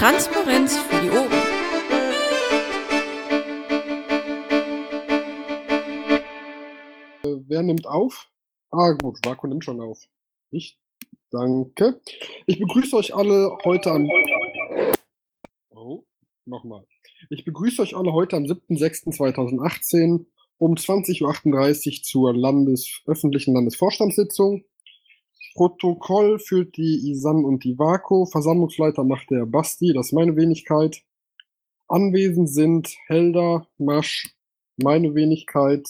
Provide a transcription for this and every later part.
Transparenz für die Ohren. Äh, wer nimmt auf? Ah, gut, Vaku nimmt schon auf. Ich danke. Ich begrüße euch alle heute am. Oh, nochmal. Ich begrüße euch alle heute am 7.6.2018 um 20.38 Uhr zur Landes öffentlichen Landesvorstandssitzung. Protokoll führt die Isan und die Vako. Versammlungsleiter macht der Basti, das ist meine Wenigkeit. Anwesend sind Helda, Masch, meine Wenigkeit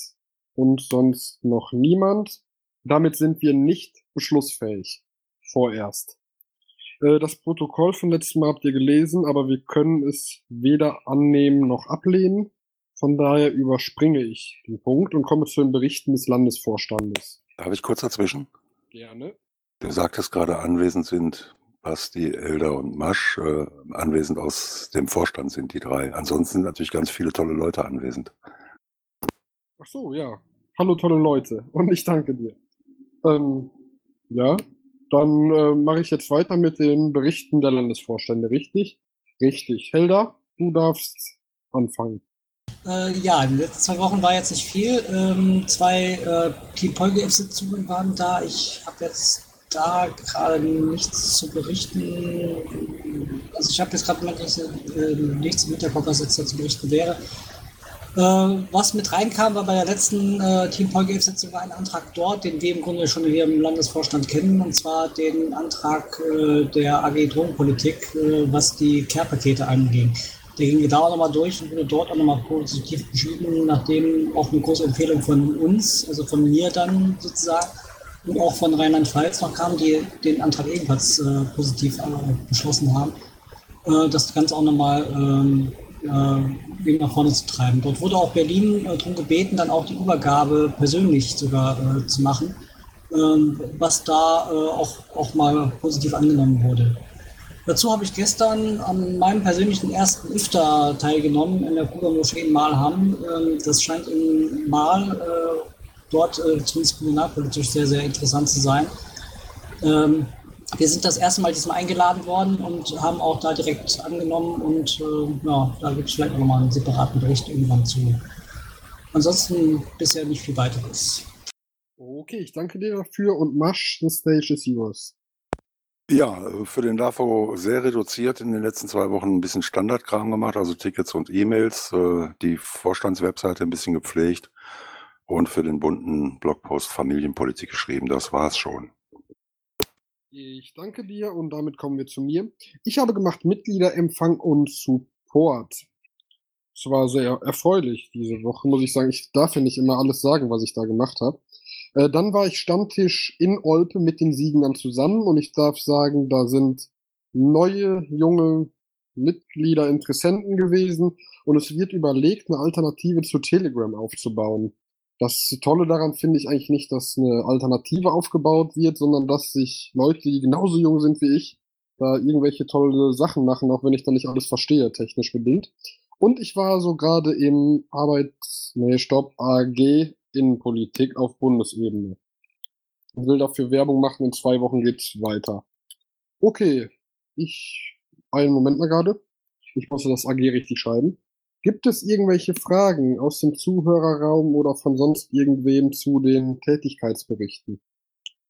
und sonst noch niemand. Damit sind wir nicht beschlussfähig. Vorerst. Äh, das Protokoll vom letzten Mal habt ihr gelesen, aber wir können es weder annehmen noch ablehnen. Von daher überspringe ich den Punkt und komme zu den Berichten des Landesvorstandes. Darf ich kurz dazwischen? Gerne. Du sagtest gerade, anwesend sind Basti, Elder und Masch. Äh, anwesend aus dem Vorstand sind die drei. Ansonsten sind natürlich ganz viele tolle Leute anwesend. Ach so, ja. Hallo tolle Leute und ich danke dir. Ähm, ja, dann äh, mache ich jetzt weiter mit den Berichten der Landesvorstände, richtig? Richtig. Helda, du darfst anfangen. Äh, ja, in den letzten zwei Wochen war jetzt nicht viel. Ähm, zwei äh, Team Polge-Sitzungen waren da. Ich habe jetzt da gerade nichts zu berichten. Also ich habe jetzt gerade äh, nichts im Hinterkopf, was jetzt zu berichten wäre. Äh, was mit reinkam, war bei der letzten äh, Team Polgef-Sitzung ein Antrag dort, den wir im Grunde schon hier im Landesvorstand kennen, und zwar den Antrag äh, der AG Drogenpolitik, äh, was die Care-Pakete anging. Der ging da auch nochmal durch und wurde dort auch nochmal positiv beschieden, nachdem auch eine große Empfehlung von uns, also von mir dann sozusagen, und auch von Rheinland-Pfalz noch kam, die den Antrag ebenfalls äh, positiv äh, beschlossen haben, das Ganze auch nochmal ähm, äh, nach vorne zu treiben. Dort wurde auch Berlin äh, darum gebeten, dann auch die Übergabe persönlich sogar äh, zu machen, ähm, was da äh, auch, auch mal positiv angenommen wurde. Dazu habe ich gestern an meinem persönlichen ersten Iftar teilgenommen in der Kuba Moschee in Malham. Ähm, das scheint in Mal äh, dort äh, zumindest kriminalpolitisch sehr, sehr interessant zu sein. Ähm, wir sind das erste Mal diesmal eingeladen worden und haben auch da direkt angenommen und äh, ja, da gibt es vielleicht noch mal einen separaten Bericht irgendwann zu. Ansonsten bisher nicht viel weiteres. Okay, ich danke dir dafür und Masch, the stage is yours. Ja, für den LAFO sehr reduziert in den letzten zwei Wochen ein bisschen Standardkram gemacht, also Tickets und E-Mails, äh, die Vorstandswebseite ein bisschen gepflegt und für den bunten Blogpost Familienpolitik geschrieben. Das war's schon. Ich danke dir und damit kommen wir zu mir. Ich habe gemacht Mitgliederempfang und Support. Es war sehr erfreulich diese Woche, muss ich sagen. Ich darf ja nicht immer alles sagen, was ich da gemacht habe. Äh, dann war ich Stammtisch in Olpe mit den Siegern zusammen und ich darf sagen, da sind neue, junge Mitglieder, Interessenten gewesen und es wird überlegt, eine Alternative zu Telegram aufzubauen. Das Tolle daran finde ich eigentlich nicht, dass eine Alternative aufgebaut wird, sondern dass sich Leute, die genauso jung sind wie ich, da irgendwelche tolle Sachen machen, auch wenn ich da nicht alles verstehe, technisch bedingt. Und ich war so gerade im Arbeits, nee, Stopp, AG Innenpolitik auf Bundesebene. Ich will dafür Werbung machen, in zwei Wochen geht's weiter. Okay, ich, einen Moment mal gerade. Ich muss das AG richtig schreiben. Gibt es irgendwelche Fragen aus dem Zuhörerraum oder von sonst irgendwem zu den Tätigkeitsberichten?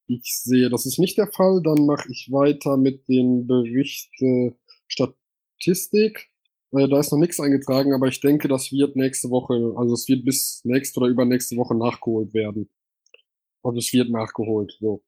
Ich sehe, das ist nicht der Fall. Dann mache ich weiter mit den Berichten Statistik. Äh, da ist noch nichts eingetragen, aber ich denke, das wird nächste Woche, also es wird bis nächste oder übernächste Woche nachgeholt werden. Und es wird nachgeholt. So.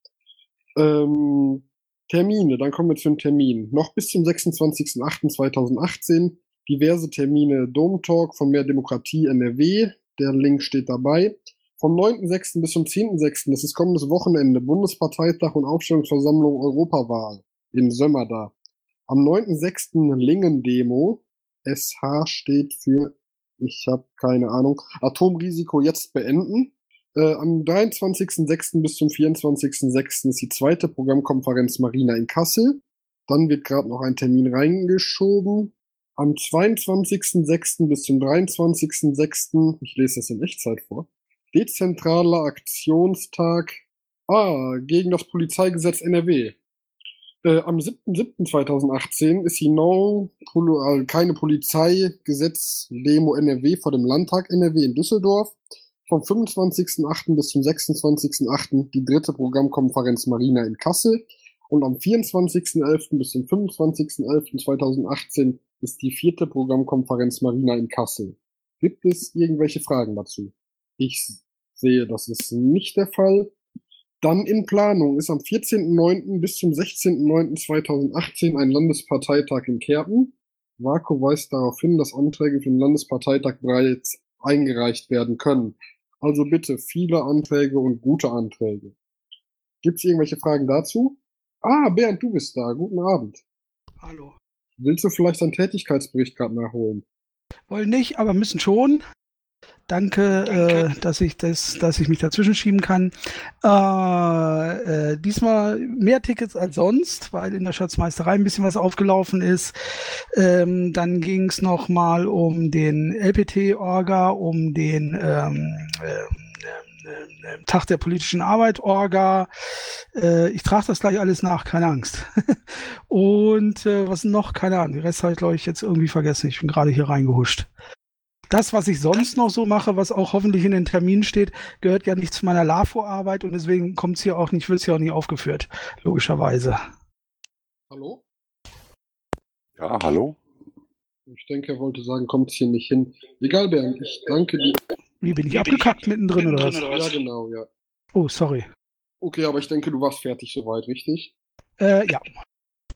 Ähm, Termine, dann kommen wir zum Termin. Noch bis zum 26.08.2018 diverse Termine Dom-Talk von Mehr Demokratie NRW. Der Link steht dabei. Vom 9.6. bis zum 10.6., das ist kommendes Wochenende, Bundesparteitag und Aufstellungsversammlung Europawahl in Sömmerda. Am 9.6. Lingen-Demo. SH steht für, ich habe keine Ahnung, Atomrisiko jetzt beenden. Äh, am 23.6. bis zum 24.6. ist die zweite Programmkonferenz Marina in Kassel. Dann wird gerade noch ein Termin reingeschoben am 22.06. bis zum 23.06., ich lese das in Echtzeit vor, dezentraler Aktionstag ah, gegen das Polizeigesetz NRW. Äh, am 7.7.2018 ist die No äh, keine Polizeigesetz-Demo NRW vor dem Landtag NRW in Düsseldorf. Vom 25.8. bis zum 26.8. die dritte Programmkonferenz Marina in Kassel. Und am 24.11. bis zum 25.11.2018 ist die vierte Programmkonferenz Marina in Kassel. Gibt es irgendwelche Fragen dazu? Ich sehe, das ist nicht der Fall. Dann in Planung ist am 14.09. bis zum 16.09.2018 ein Landesparteitag in Kerpen. Vaku weist darauf hin, dass Anträge für den Landesparteitag bereits eingereicht werden können. Also bitte viele Anträge und gute Anträge. Gibt es irgendwelche Fragen dazu? Ah, Bernd, du bist da. Guten Abend. Hallo. Willst du vielleicht deinen Tätigkeitsbericht gerade nachholen? Wollen nicht, aber müssen schon. Danke, Danke. Äh, dass ich das, dass ich mich dazwischen schieben kann. Äh, äh, diesmal mehr Tickets als sonst, weil in der Schatzmeisterei ein bisschen was aufgelaufen ist. Ähm, dann ging es noch mal um den LPT-Orga, um den ähm, ähm, ähm, Tag der politischen Arbeit, Orga. Äh, ich trage das gleich alles nach, keine Angst. Und äh, was noch? Keine Ahnung. Den Rest habe ich, glaube ich, jetzt irgendwie vergessen. Ich bin gerade hier reingehuscht das, was ich sonst noch so mache, was auch hoffentlich in den Terminen steht, gehört ja nicht zu meiner LAFO-Arbeit und deswegen kommt es hier auch nicht, wird es hier auch nicht aufgeführt, logischerweise. Hallo? Ja, hallo? Ich denke, er wollte sagen, kommt es hier nicht hin. Egal, Bernd, ich danke dir. Wie bin ich abgekackt ich mittendrin oder was? Ja, genau, ja. Oh, sorry. Okay, aber ich denke, du warst fertig soweit, richtig? Äh, ja.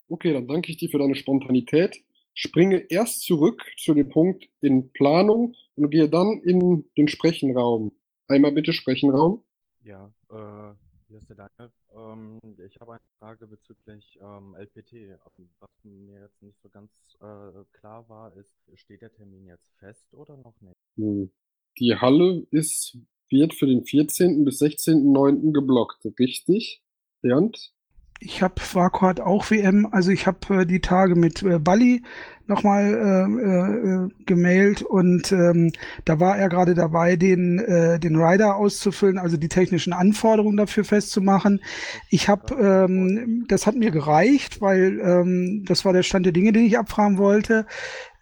Okay, dann danke ich dir für deine Spontanität springe erst zurück zu dem Punkt in Planung und gehe dann in den Sprechenraum. Einmal bitte Sprechenraum. Ja, äh, hier ist der Daniel. Ähm, ich habe eine Frage bezüglich ähm, LPT. Was mir jetzt nicht so ganz äh, klar war, ist, steht der Termin jetzt fest oder noch nicht? Hm. Die Halle ist, wird für den 14. bis 16.09. geblockt, richtig? Bernd? ich habe Farquhar auch WM, also ich habe äh, die Tage mit äh, Bali nochmal äh, äh, gemailt und ähm, da war er gerade dabei, den, äh, den Rider auszufüllen, also die technischen Anforderungen dafür festzumachen. Ich habe, ähm, das hat mir gereicht, weil ähm, das war der Stand der Dinge, den ich abfragen wollte.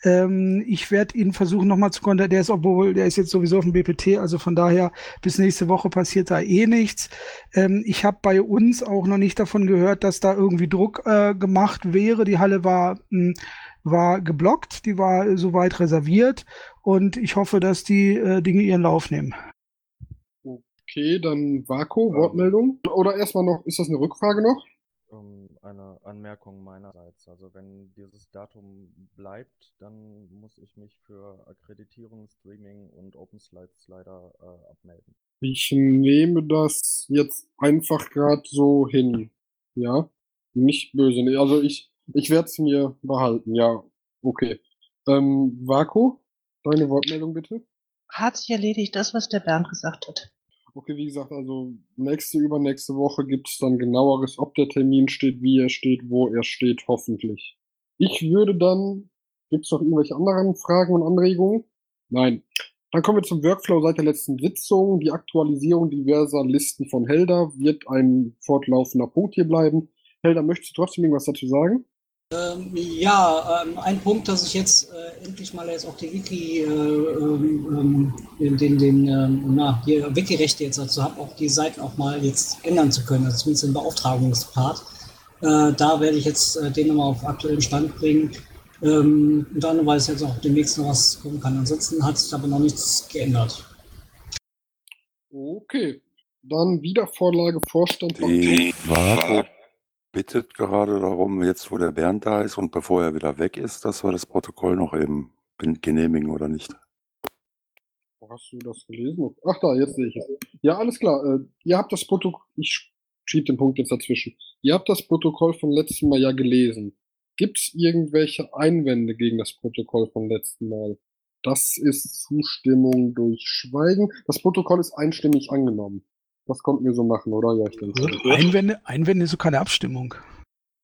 Ähm, ich werde ihn versuchen nochmal zu kontaktieren. Der ist, obwohl der ist jetzt sowieso auf dem BPT, also von daher bis nächste Woche passiert da eh nichts. Ähm, ich habe bei uns auch noch nicht davon gehört, dass da irgendwie Druck äh, gemacht wäre. Die Halle war mh, hm, war geblockt, die war soweit reserviert und ich hoffe, dass die äh, Dinge ihren Lauf nehmen. Okay, dann Vaku, Wortmeldung. Oder erstmal noch, ist das eine Rückfrage noch? Eine Anmerkung meinerseits. Also wenn dieses Datum bleibt, dann muss ich mich für Akkreditierung, Streaming und Open Slides leider äh, abmelden. Ich nehme das jetzt einfach gerade so hin. Ja? Nicht böse. Also ich, ich werde es mir behalten. Ja, okay. Ähm, Vaku, deine Wortmeldung bitte. Hat sich erledigt, das, was der Bernd gesagt hat. Okay, wie gesagt, also nächste, übernächste Woche gibt es dann genaueres, ob der Termin steht, wie er steht, wo er steht, hoffentlich. Ich würde dann, gibt es noch irgendwelche anderen Fragen und Anregungen? Nein. Dann kommen wir zum Workflow seit der letzten Sitzung. Die Aktualisierung diverser Listen von Helder wird ein fortlaufender Punkt hier bleiben. Helder, möchtest du trotzdem irgendwas dazu sagen? Ähm, ja, ähm, ein Punkt, dass ich jetzt äh, endlich mal jetzt auch die Wiki, äh, ähm, den, den, den ähm, na, hier Wiki-Rechte jetzt dazu habe, auch die Seiten auch mal jetzt ändern zu können, also zumindest den Beauftragungspart. Äh, da werde ich jetzt äh, den nochmal auf aktuellen Stand bringen. Ähm, und dann, weil es jetzt auch demnächst noch was kommen kann. Ansonsten hat sich aber noch nichts geändert. Okay, dann wieder Vorlage Vorstand. Die Warte bittet gerade darum, jetzt wo der Bernd da ist und bevor er wieder weg ist, dass wir das Protokoll noch eben genehmigen oder nicht. Hast du das gelesen? Ach da, jetzt sehe ich es. Ja, alles klar. Äh, ihr habt das Protokoll, ich schiebe den Punkt jetzt dazwischen. Ihr habt das Protokoll vom letzten Mal ja gelesen. Gibt es irgendwelche Einwände gegen das Protokoll vom letzten Mal? Das ist Zustimmung durch Schweigen. Das Protokoll ist einstimmig angenommen. Das konnten wir so machen, oder? Ja, ich denke. Also Einwände, Einwände ist so keine Abstimmung.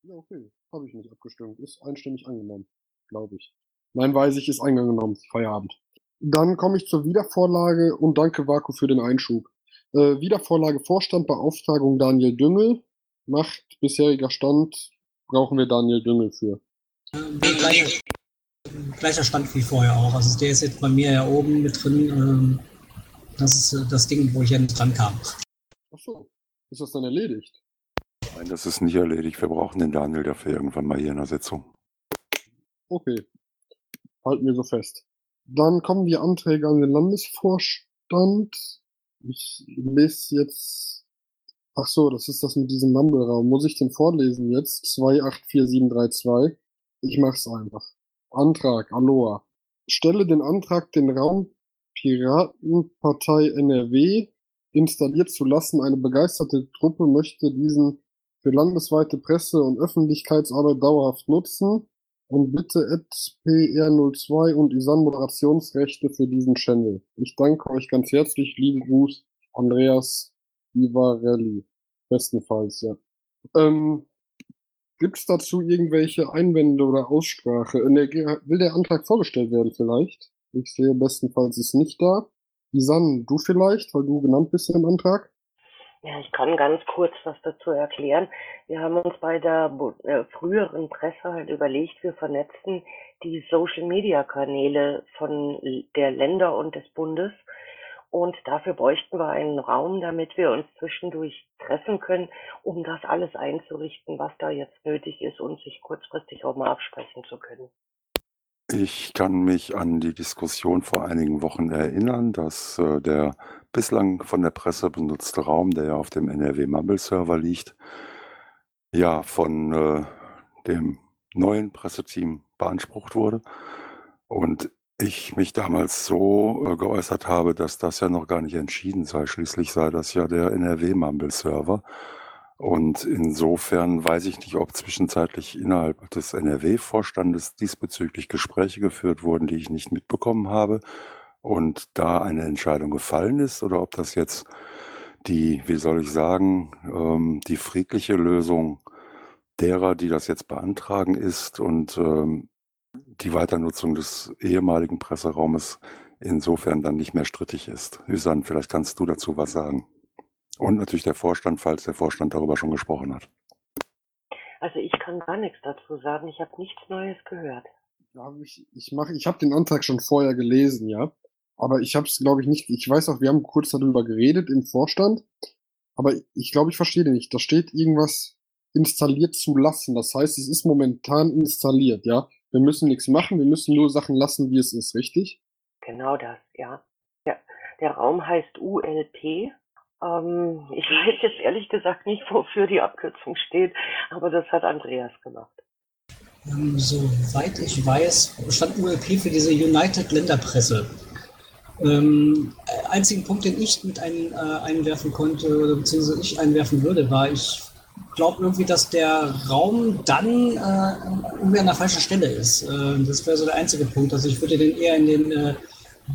Ja, okay. Habe ich nicht abgestimmt. Ist einstimmig angenommen, glaube ich. Nein, weiß ich, ist angenommen. Feierabend. Dann komme ich zur Wiedervorlage und danke Vaku für den Einschub. Äh, Wiedervorlage Vorstand Beauftragung Daniel Düngel. Macht bisheriger Stand brauchen wir Daniel Düngel für? Ähm, gleicher, gleicher Stand wie vorher auch. Also der ist jetzt bei mir ja oben mit drin. Ähm, das ist äh, das Ding, wo ich ja nicht dran kam. Achso, ist das dann erledigt? Nein, das ist nicht erledigt. Wir brauchen den Daniel dafür irgendwann mal hier in der Sitzung. Okay, halten wir so fest. Dann kommen die Anträge an den Landesvorstand. Ich lese jetzt. Ach so, das ist das mit diesem Mumble-Raum. Muss ich den vorlesen jetzt? 284732. Ich mach's einfach. Antrag, Aloha. Stelle den Antrag, den Raum Piratenpartei NRW installiert zu lassen. Eine begeisterte Truppe möchte diesen für landesweite Presse- und Öffentlichkeitsarbeit dauerhaft nutzen und bitte PR02 und ISAN Moderationsrechte für diesen Channel. Ich danke euch ganz herzlich. Lieben Gruß, Andreas Vivarelli. Bestenfalls, ja. Ähm, Gibt dazu irgendwelche Einwände oder Aussprache? Will der Antrag vorgestellt werden vielleicht? Ich sehe bestenfalls ist nicht da. Isan, du vielleicht, weil du genannt bist im Antrag? Ja, ich kann ganz kurz was dazu erklären. Wir haben uns bei der äh, früheren Presse halt überlegt, wir vernetzen die Social-Media-Kanäle von der Länder und des Bundes. Und dafür bräuchten wir einen Raum, damit wir uns zwischendurch treffen können, um das alles einzurichten, was da jetzt nötig ist und sich kurzfristig auch mal absprechen zu können. Ich kann mich an die Diskussion vor einigen Wochen erinnern, dass äh, der bislang von der Presse benutzte Raum, der ja auf dem NRW Mumble Server liegt, ja von äh, dem neuen Presseteam beansprucht wurde. Und ich mich damals so äh, geäußert habe, dass das ja noch gar nicht entschieden sei. Schließlich sei das ja der NRW Mumble Server. Und insofern weiß ich nicht, ob zwischenzeitlich innerhalb des NRW-Vorstandes diesbezüglich Gespräche geführt wurden, die ich nicht mitbekommen habe und da eine Entscheidung gefallen ist oder ob das jetzt die, wie soll ich sagen, ähm, die friedliche Lösung derer, die das jetzt beantragen ist und ähm, die Weiternutzung des ehemaligen Presseraumes insofern dann nicht mehr strittig ist. Hüsan, vielleicht kannst du dazu was sagen. Und natürlich der Vorstand, falls der Vorstand darüber schon gesprochen hat. Also ich kann gar nichts dazu sagen. Ich habe nichts Neues gehört. Ja, ich ich, mache, ich habe den Antrag schon vorher gelesen, ja. Aber ich habe es, glaube ich, nicht. Ich weiß auch, wir haben kurz darüber geredet im Vorstand. Aber ich glaube, ich verstehe den nicht. Da steht irgendwas installiert zu lassen. Das heißt, es ist momentan installiert, ja. Wir müssen nichts machen, wir müssen nur Sachen lassen, wie es ist, richtig? Genau das, ja. Der, der Raum heißt ULP, ähm, ich weiß jetzt ehrlich gesagt nicht, wofür die Abkürzung steht, aber das hat Andreas gemacht. Ähm, soweit ich weiß, stand ULP für diese United Länderpresse. Ähm, einzigen Punkt, den ich mit ein, äh, einwerfen konnte, beziehungsweise ich einwerfen würde, war, ich glaube irgendwie, dass der Raum dann äh, irgendwie an der falschen Stelle ist. Äh, das wäre so der einzige Punkt. Also ich würde den eher in den, äh,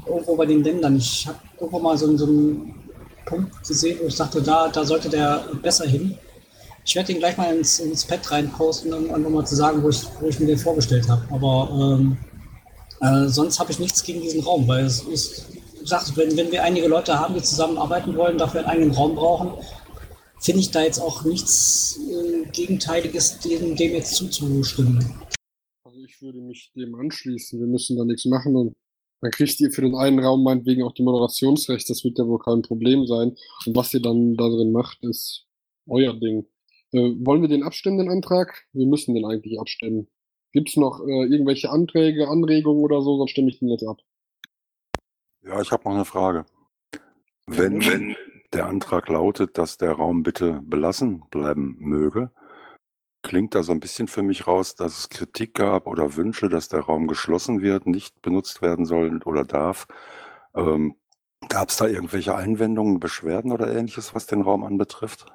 irgendwo bei den Ländern, ich habe irgendwo mal so, so ein Punkt gesehen, wo ich dachte, da, da sollte der besser hin. Ich werde den gleich mal ins, ins Pad reinposten, um, um mal zu sagen, wo ich, wo ich mir den vorgestellt habe. Aber ähm, äh, sonst habe ich nichts gegen diesen Raum, weil es ist, sag, wenn, wenn wir einige Leute haben, die zusammenarbeiten wollen, dafür einen eigenen Raum brauchen, finde ich da jetzt auch nichts äh, Gegenteiliges, dem, dem jetzt zuzustimmen. Also ich würde mich dem anschließen. Wir müssen da nichts machen und dann kriegt ihr für den einen Raum meinetwegen auch die Moderationsrechte, das wird ja wohl kein Problem sein. Und was ihr dann da drin macht, ist euer Ding. Äh, wollen wir den abstimmen, den Antrag? Wir müssen den eigentlich abstimmen. Gibt es noch äh, irgendwelche Anträge, Anregungen oder so, sonst stimme ich den jetzt ab. Ja, ich habe noch eine Frage. Wenn, wenn der Antrag lautet, dass der Raum bitte belassen bleiben möge, klingt da so ein bisschen für mich raus, dass es Kritik gab oder Wünsche, dass der Raum geschlossen wird, nicht benutzt werden soll oder darf. Ähm, Gab es da irgendwelche Einwendungen, Beschwerden oder ähnliches, was den Raum anbetrifft?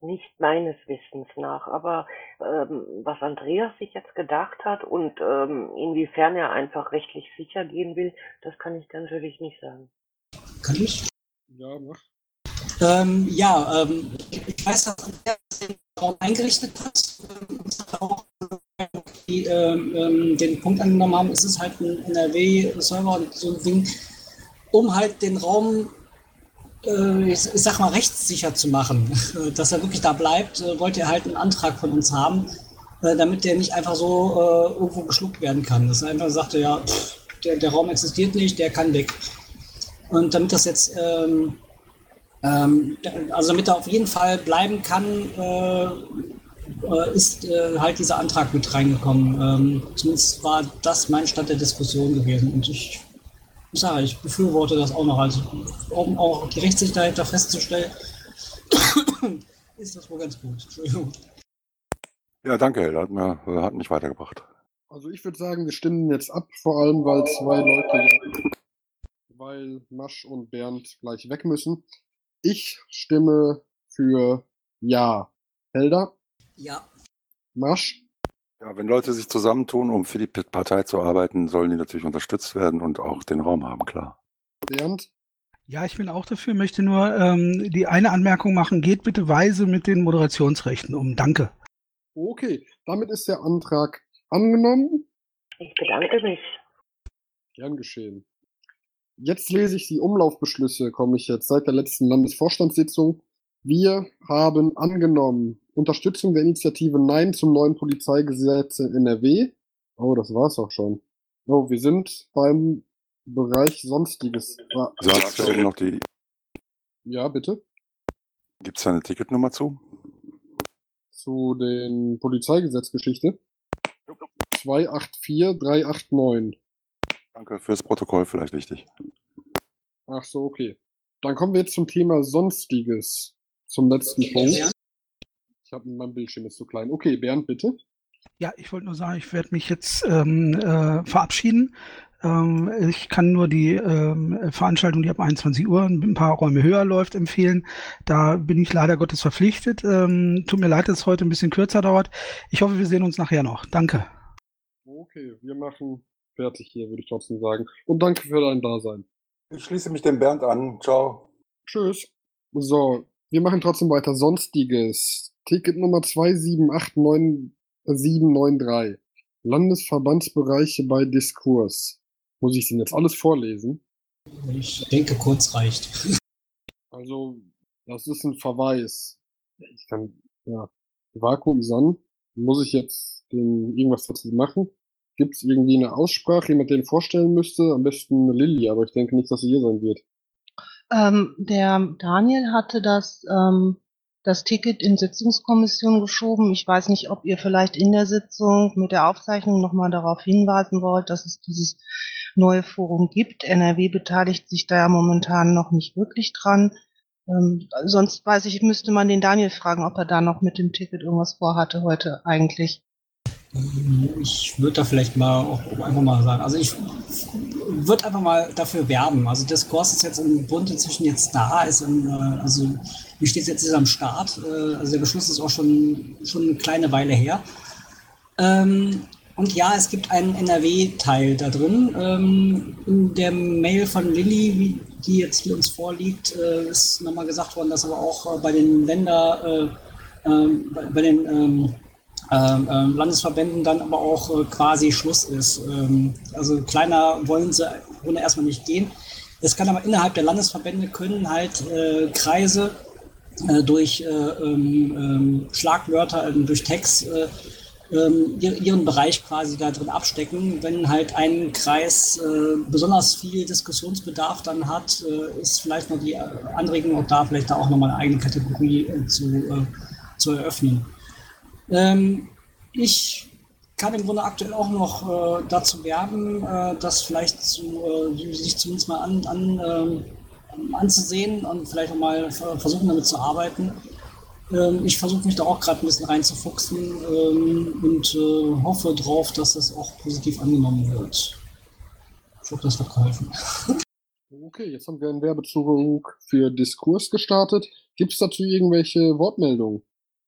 Nicht meines Wissens nach, aber ähm, was Andreas sich jetzt gedacht hat und ähm, inwiefern er einfach rechtlich sicher gehen will, das kann ich dann natürlich nicht sagen. Kann ich? Ja, mach. Ähm, ja, ähm, ich weiß, dass Andreas den Raum eingerichtet hat und auch die ähm, ähm, den Punkt angenommen haben, es ist halt ein NRW-Server und so ein Ding, um halt den Raum, äh, ich, sag mal, rechtssicher zu machen, dass er wirklich da bleibt, äh, wollte er halt einen Antrag von uns haben, äh, damit der nicht einfach so äh, irgendwo geschluckt werden kann. Dass er einfach sagte, ja, pff, der, der Raum existiert nicht, der kann weg. Und damit das jetzt, ähm, ähm, also damit er auf jeden Fall bleiben kann, äh, äh, ist äh, halt dieser Antrag mit reingekommen. Ähm, zumindest war das mein Stand der Diskussion gewesen. Und ich muss sagen, ich befürworte das auch noch. Also, um auch die Rechtssicherheit dahinter festzustellen, ist das wohl ganz gut. Entschuldigung. Ja, danke, Held. Hat, mir, hat mich weitergebracht. Also ich würde sagen, wir stimmen jetzt ab, vor allem weil zwei Leute, weil Masch und Bernd gleich weg müssen. Ich stimme für Ja. Helder, Ja, Masch, Ja, wenn Leute sich zusammentun, um für die Partei zu arbeiten, sollen die natürlich unterstützt werden und auch den Raum haben, klar. Bernd, Ja, ich bin auch dafür, möchte nur ähm, die eine Anmerkung machen. Geht bitte weise mit den Moderationsrechten um. Danke. okay. Damit ist der Antrag angenommen. Ich bedanke mich. Gern geschehen. Jetzt lese ich die Umlaufbeschlüsse, komme ich jetzt seit der letzten Landesvorstandssitzung. Wir haben angenommen Unterstützung der Initiative Nein zum neuen Polizeigesetz in NRW. Oh, das war's auch schon. Oh, wir sind beim Bereich Sonstiges. Ah, Sonst fehlt noch die. Ja, bitte. Gibt es da eine Ticketnummer zu? Zu den Polizeigesetzgeschichte. 284389. Danke fürs Protokoll, vielleicht wichtig. Ach so, okay. Dann kommen wir jetzt zum Thema Sonstiges. Zum letzten Punkt. Bernd? Ich habe mein Bildschirm ist zu klein. Okay, Bernd, bitte. Ja, ich wollte nur sagen, ich werde mich jetzt ähm, äh, verabschieden. Ähm, ich kann nur die ähm, Veranstaltung, die ab 21 Uhr ein paar Räume höher läuft, empfehlen. Da bin ich leider Gottes verpflichtet. Ähm, tut mir leid, dass es heute ein bisschen kürzer dauert. Ich hoffe, wir sehen uns nachher noch. Danke. Okay, wir machen fertig hier, würde ich trotzdem sagen. Und danke für dein Dasein. Ich schließe mich dem Bernd an. Ciao. Tschüss. So, wir machen trotzdem weiter. Sonstiges. Ticket Nummer 2789793. Landesverbandsbereiche bei Diskurs. Muss ich den jetzt alles vorlesen? Ich denke, kurz reicht. Also, das ist ein Verweis. Ich kann, ja, Vakuum San. Muss ich jetzt den, irgendwas dazu machen? Gibt es irgendwie eine Aussprache, jemand den vorstellen müsste? Am besten Lilly, aber ich denke nicht, dass sie hier sein wird. Ähm, der Daniel hatte das, ähm, das Ticket in Sitzungskommission geschoben. Ich weiß nicht, ob ihr vielleicht in der Sitzung mit der Aufzeichnung nochmal darauf hinweisen wollt, dass es dieses neue Forum gibt. NRW beteiligt sich da ja momentan noch nicht wirklich dran. Ähm, sonst weiß ich, müsste man den Daniel fragen, ob er da noch mit dem Ticket irgendwas vorhatte heute eigentlich. Ich würde da vielleicht mal auch einfach mal sagen, also ich würde einfach mal dafür werben. Also Diskurs ist jetzt im Bund inzwischen jetzt da, ist im, äh, also wie steht es jetzt am Start. Äh, Also der Beschluss ist auch schon, schon eine kleine Weile her. Ähm, und ja, es gibt einen NRW-Teil da drin. Ähm, in der Mail von Lilly, die jetzt hier uns vorliegt, äh, ist nochmal gesagt worden, dass aber auch bei den Länder, äh, ähm, bei den ähm, ähm, Landesverbänden dann aber auch äh, quasi Schluss ist. Ähm, also kleiner wollen sie ohne erstmal nicht gehen. Es kann aber innerhalb der Landesverbände können halt äh, Kreise äh, durch Schlagwörter, ähm, durch Text ihr- ihren Bereich quasi da drin abstecken. Wenn halt ein Kreis besonders viel Diskussionsbedarf dann hat, ist vielleicht noch die Anregung auch da, vielleicht da auch nochmal eine eigene Kategorie zu, zu eröffnen. Ähm, ich kann im Grunde aktuell auch noch äh, dazu werben, äh, das vielleicht zu, äh, sich zumindest mal an, an, ähm, anzusehen und vielleicht auch mal ver- versuchen, damit zu arbeiten. Ähm, ich versuche mich da auch gerade ein bisschen reinzufuchsen ähm, und äh, hoffe drauf, dass das auch positiv angenommen wird. Ich hoffe, das hat geholfen. Okay, jetzt haben wir einen Werbezug für Diskurs gestartet. Gibt es dazu irgendwelche Wortmeldungen?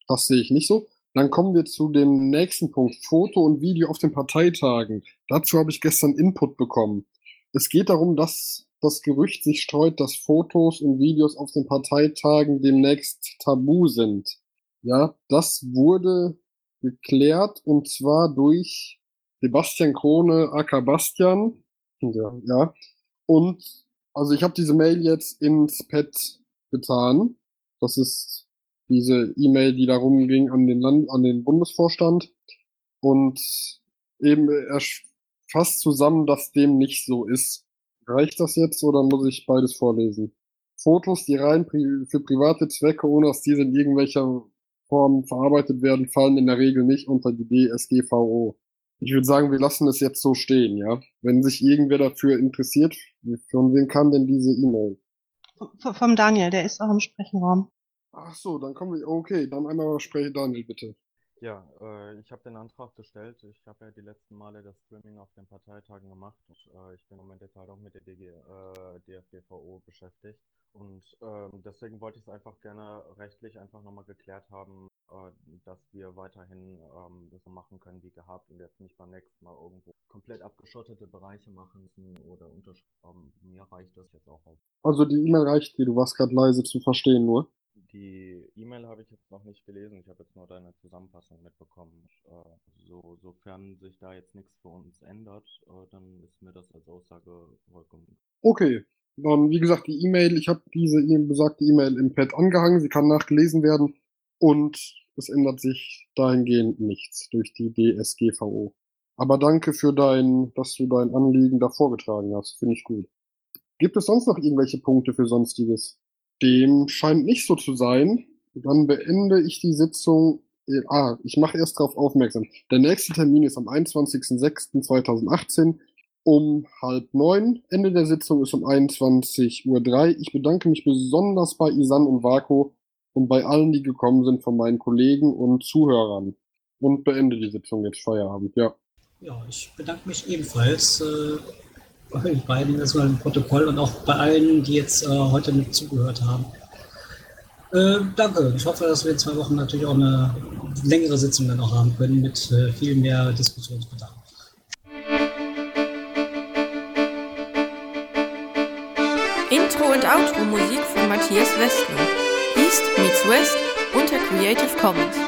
Das sehe ich nicht so. Dann kommen wir zu dem nächsten Punkt. Foto und Video auf den Parteitagen. Dazu habe ich gestern Input bekommen. Es geht darum, dass das Gerücht sich streut, dass Fotos und Videos auf den Parteitagen demnächst tabu sind. Ja, das wurde geklärt und zwar durch Sebastian Krone, aka Bastian. Ja, ja. Und also ich habe diese Mail jetzt ins Pad getan. Das ist diese E-Mail, die darum ging an den Land, an den Bundesvorstand. Und eben er fasst zusammen, dass dem nicht so ist. Reicht das jetzt oder muss ich beides vorlesen? Fotos, die rein pri für private Zwecke, ohne dass diese in irgendwelcher Form verarbeitet werden, fallen in der Regel nicht unter die DSGVO. Ich würde sagen, wir lassen es jetzt so stehen, ja. Wenn sich irgendwer dafür interessiert, von wem kam denn diese E-Mail? Vom Daniel, der ist auch im Sprechenraum. Ach so, dann kommen wir. Okay, dann einmal spreche Daniel, bitte. Ja, äh, ich habe den Antrag gestellt. Ich habe ja die letzten Male das Streaming auf den Parteitagen gemacht. Und, äh, ich bin im Moment jetzt halt auch mit der DG, äh, DFGVO beschäftigt. Und ähm, deswegen wollte ich es einfach gerne rechtlich einfach nochmal geklärt haben, äh, dass wir weiterhin ähm, so machen können wie gehabt und jetzt nicht beim nächsten Mal irgendwo komplett abgeschottete Bereiche machen müssen oder Unterschrift. Ähm, mir reicht das jetzt auch auf. Also die E-Mail reicht dir, du warst gerade leise zu verstehen nur. Die E-Mail habe ich jetzt noch nicht gelesen. Ich habe jetzt nur deine Zusammenfassung mitbekommen. Äh, so, sofern sich da jetzt nichts für uns ändert, äh, dann ist mir das als Aussage vollkommen. Okay, dann wie gesagt die E-Mail. Ich habe diese besagte E-Mail im Pad angehangen. Sie kann nachgelesen werden und es ändert sich dahingehend nichts durch die DSGVO. Aber danke für dein, dass du dein Anliegen da vorgetragen hast. Finde ich gut. Gibt es sonst noch irgendwelche Punkte für Sonstiges? Dem scheint nicht so zu sein. Dann beende ich die Sitzung. Ah, ich mache erst darauf aufmerksam. Der nächste Termin ist am 21.06.2018 um halb neun. Ende der Sitzung ist um 21.03 Uhr. Ich bedanke mich besonders bei Isan und Vako und bei allen, die gekommen sind von meinen Kollegen und Zuhörern. Und beende die Sitzung jetzt Feierabend, ja. Ja, ich bedanke mich ebenfalls. Äh bei den beiden im Protokoll und auch bei allen, die jetzt äh, heute mit zugehört haben. Äh, danke. Ich hoffe, dass wir in zwei Wochen natürlich auch eine längere Sitzung dann auch haben können mit äh, viel mehr Diskussionsbedarf. Intro und Outro Musik von Matthias Westner. East meets West unter Creative Commons.